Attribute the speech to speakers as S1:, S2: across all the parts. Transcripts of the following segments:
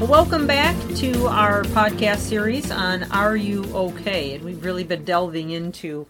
S1: Welcome back to our podcast series on Are You Okay? And we've really been delving into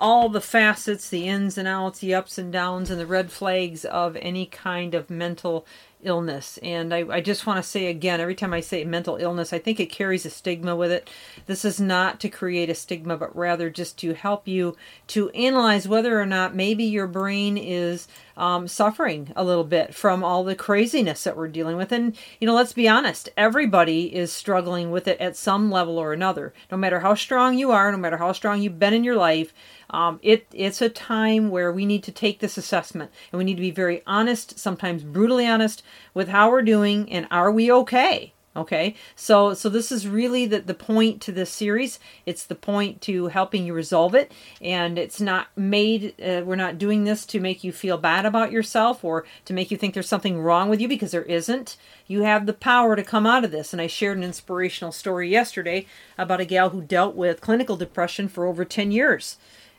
S1: all the facets, the ins and outs, the ups and downs, and the red flags of any kind of mental illness. And I, I just want to say again, every time I say mental illness, I think it carries a stigma with it. This is not to create a stigma, but rather just to help you to analyze whether or not maybe your brain is um, suffering a little bit from all the craziness that we're dealing with. And, you know, let's be honest, everybody is struggling with it at some level or another. No matter how strong you are, no matter how strong you've been in your life, um, it it's a time where we need to take this assessment and we need to be very honest, sometimes brutally honest, with how we're doing and are we okay? Okay, so so this is really the, the point to this series. It's the point to helping you resolve it, and it's not made. Uh, we're not doing this to make you feel bad about yourself or to make you think there's something wrong with you because there isn't. You have the power to come out of this. And I shared an inspirational story yesterday about a gal who dealt with clinical depression for over ten years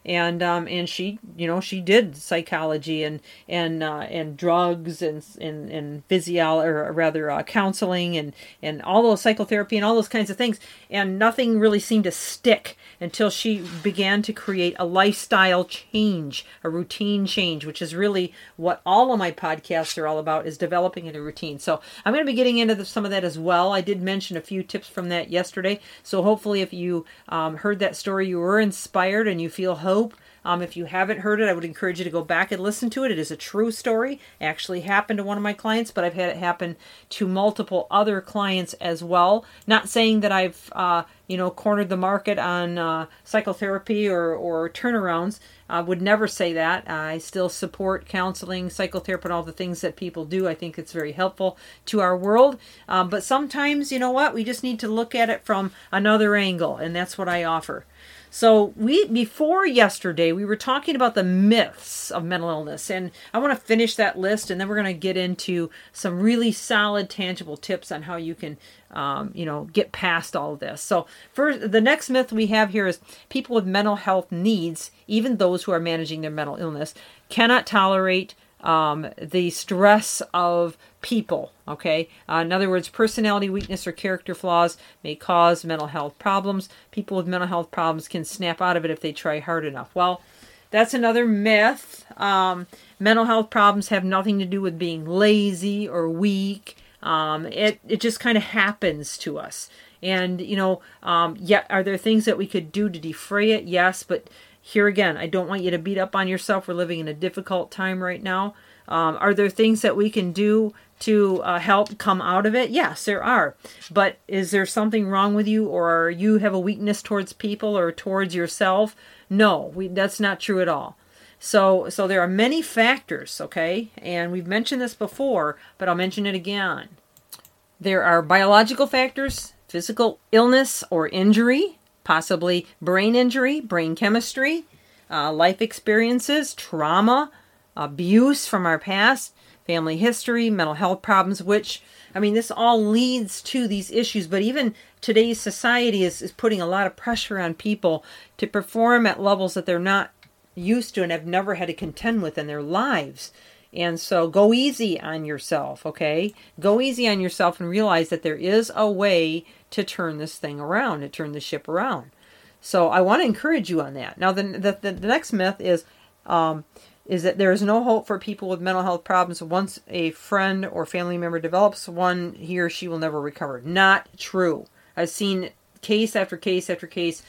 S1: and um, and she you know she did psychology and and uh, and drugs and and and physio or rather uh, counseling and and all those psychotherapy and all those kinds of things. And nothing really seemed to stick until she began to create a lifestyle change a routine change which is really what all of my podcasts are all about is developing a routine so i'm going to be getting into the, some of that as well i did mention a few tips from that yesterday so hopefully if you um, heard that story you were inspired and you feel hope hope. Um, if you haven't heard it, I would encourage you to go back and listen to it. It is a true story. It actually happened to one of my clients, but I've had it happen to multiple other clients as well. Not saying that I've, uh, you know, cornered the market on uh, psychotherapy or, or turnarounds. I would never say that. I still support counseling, psychotherapy, and all the things that people do. I think it's very helpful to our world. Um, but sometimes, you know what? We just need to look at it from another angle, and that's what I offer. So we before yesterday we were talking about the myths of mental illness and I want to finish that list and then we're going to get into some really solid tangible tips on how you can um, you know get past all of this. So first the next myth we have here is people with mental health needs, even those who are managing their mental illness, cannot tolerate um, the stress of people. Okay, uh, in other words, personality weakness or character flaws may cause mental health problems. People with mental health problems can snap out of it if they try hard enough. Well, that's another myth. Um, mental health problems have nothing to do with being lazy or weak. Um, it it just kind of happens to us. And you know, um, yeah, are there things that we could do to defray it? Yes, but here again, I don't want you to beat up on yourself. We're living in a difficult time right now. Um, are there things that we can do to uh, help come out of it? Yes, there are. But is there something wrong with you, or you have a weakness towards people or towards yourself? No, we, that's not true at all. So, so there are many factors, okay, and we've mentioned this before, but I'll mention it again. There are biological factors, physical illness or injury, possibly brain injury, brain chemistry, uh, life experiences, trauma, abuse from our past, family history, mental health problems, which, I mean, this all leads to these issues. But even today's society is, is putting a lot of pressure on people to perform at levels that they're not used to and have never had to contend with in their lives. And so go easy on yourself, okay? Go easy on yourself and realize that there is a way to turn this thing around, to turn the ship around. So I want to encourage you on that. Now, the, the, the next myth is um, is that there is no hope for people with mental health problems. Once a friend or family member develops one, he or she will never recover. Not true. I've seen case after case after case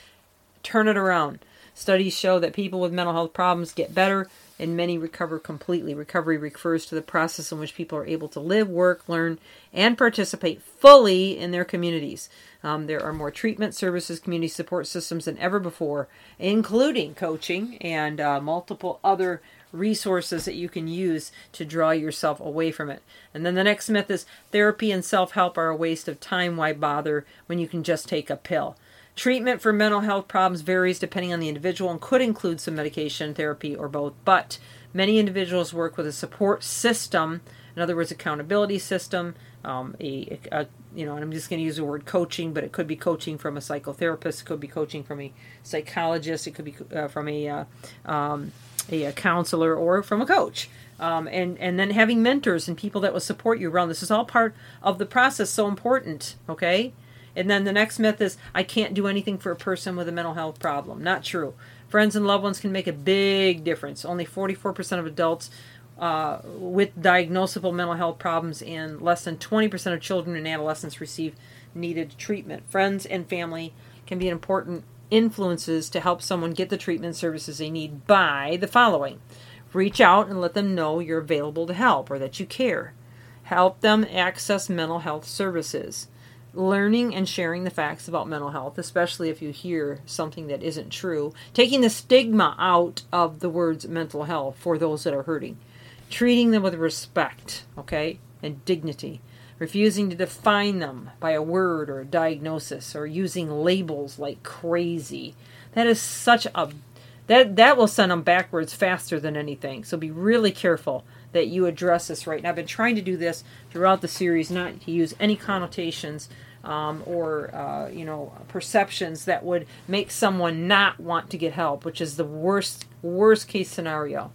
S1: turn it around. Studies show that people with mental health problems get better and many recover completely. Recovery refers to the process in which people are able to live, work, learn, and participate fully in their communities. Um, there are more treatment services, community support systems than ever before, including coaching and uh, multiple other resources that you can use to draw yourself away from it. And then the next myth is therapy and self help are a waste of time. Why bother when you can just take a pill? Treatment for mental health problems varies depending on the individual and could include some medication, therapy, or both. But many individuals work with a support system, in other words, accountability system, um, a, a, you know, and I'm just going to use the word coaching, but it could be coaching from a psychotherapist, it could be coaching from a psychologist, it could be uh, from a, uh, um, a, a counselor, or from a coach. Um, and and then having mentors and people that will support you around this is all part of the process. So important, okay. And then the next myth is I can't do anything for a person with a mental health problem. Not true. Friends and loved ones can make a big difference. Only 44% of adults uh, with diagnosable mental health problems and less than 20% of children and adolescents receive needed treatment. Friends and family can be important influences to help someone get the treatment services they need by the following reach out and let them know you're available to help or that you care. Help them access mental health services. Learning and sharing the facts about mental health, especially if you hear something that isn't true. Taking the stigma out of the words mental health for those that are hurting. Treating them with respect, okay, and dignity. Refusing to define them by a word or a diagnosis or using labels like crazy. That is such a that that will send them backwards faster than anything. So be really careful that you address this right. And I've been trying to do this throughout the series, not to use any connotations um, or uh, you know perceptions that would make someone not want to get help, which is the worst worst case scenario.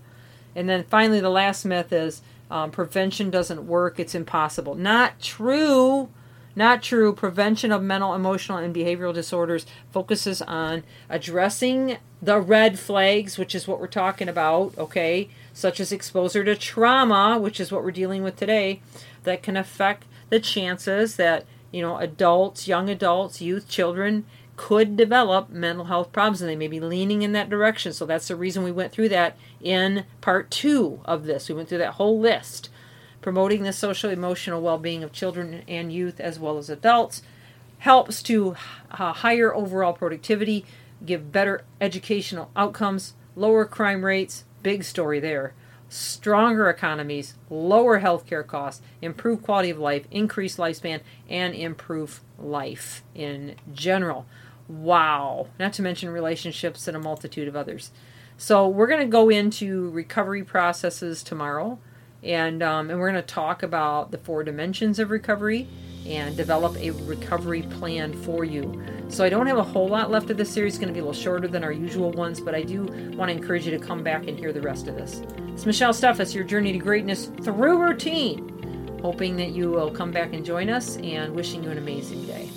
S1: And then finally, the last myth is um, prevention doesn't work; it's impossible. Not true. Not true. Prevention of mental, emotional, and behavioral disorders focuses on addressing the red flags, which is what we're talking about, okay, such as exposure to trauma, which is what we're dealing with today, that can affect the chances that, you know, adults, young adults, youth, children could develop mental health problems and they may be leaning in that direction. So that's the reason we went through that in part two of this. We went through that whole list promoting the social emotional well-being of children and youth as well as adults helps to uh, higher overall productivity give better educational outcomes lower crime rates big story there stronger economies lower healthcare costs improve quality of life increase lifespan and improve life in general. Wow. Not to mention relationships and a multitude of others. So we're going to go into recovery processes tomorrow and um, and we're going to talk about the four dimensions of recovery and develop a recovery plan for you. So I don't have a whole lot left of this series; it's going to be a little shorter than our usual ones, but I do want to encourage you to come back and hear the rest of this. It's Michelle Steffes, your journey to greatness through routine. Hoping that you will come back and join us, and wishing you an amazing day.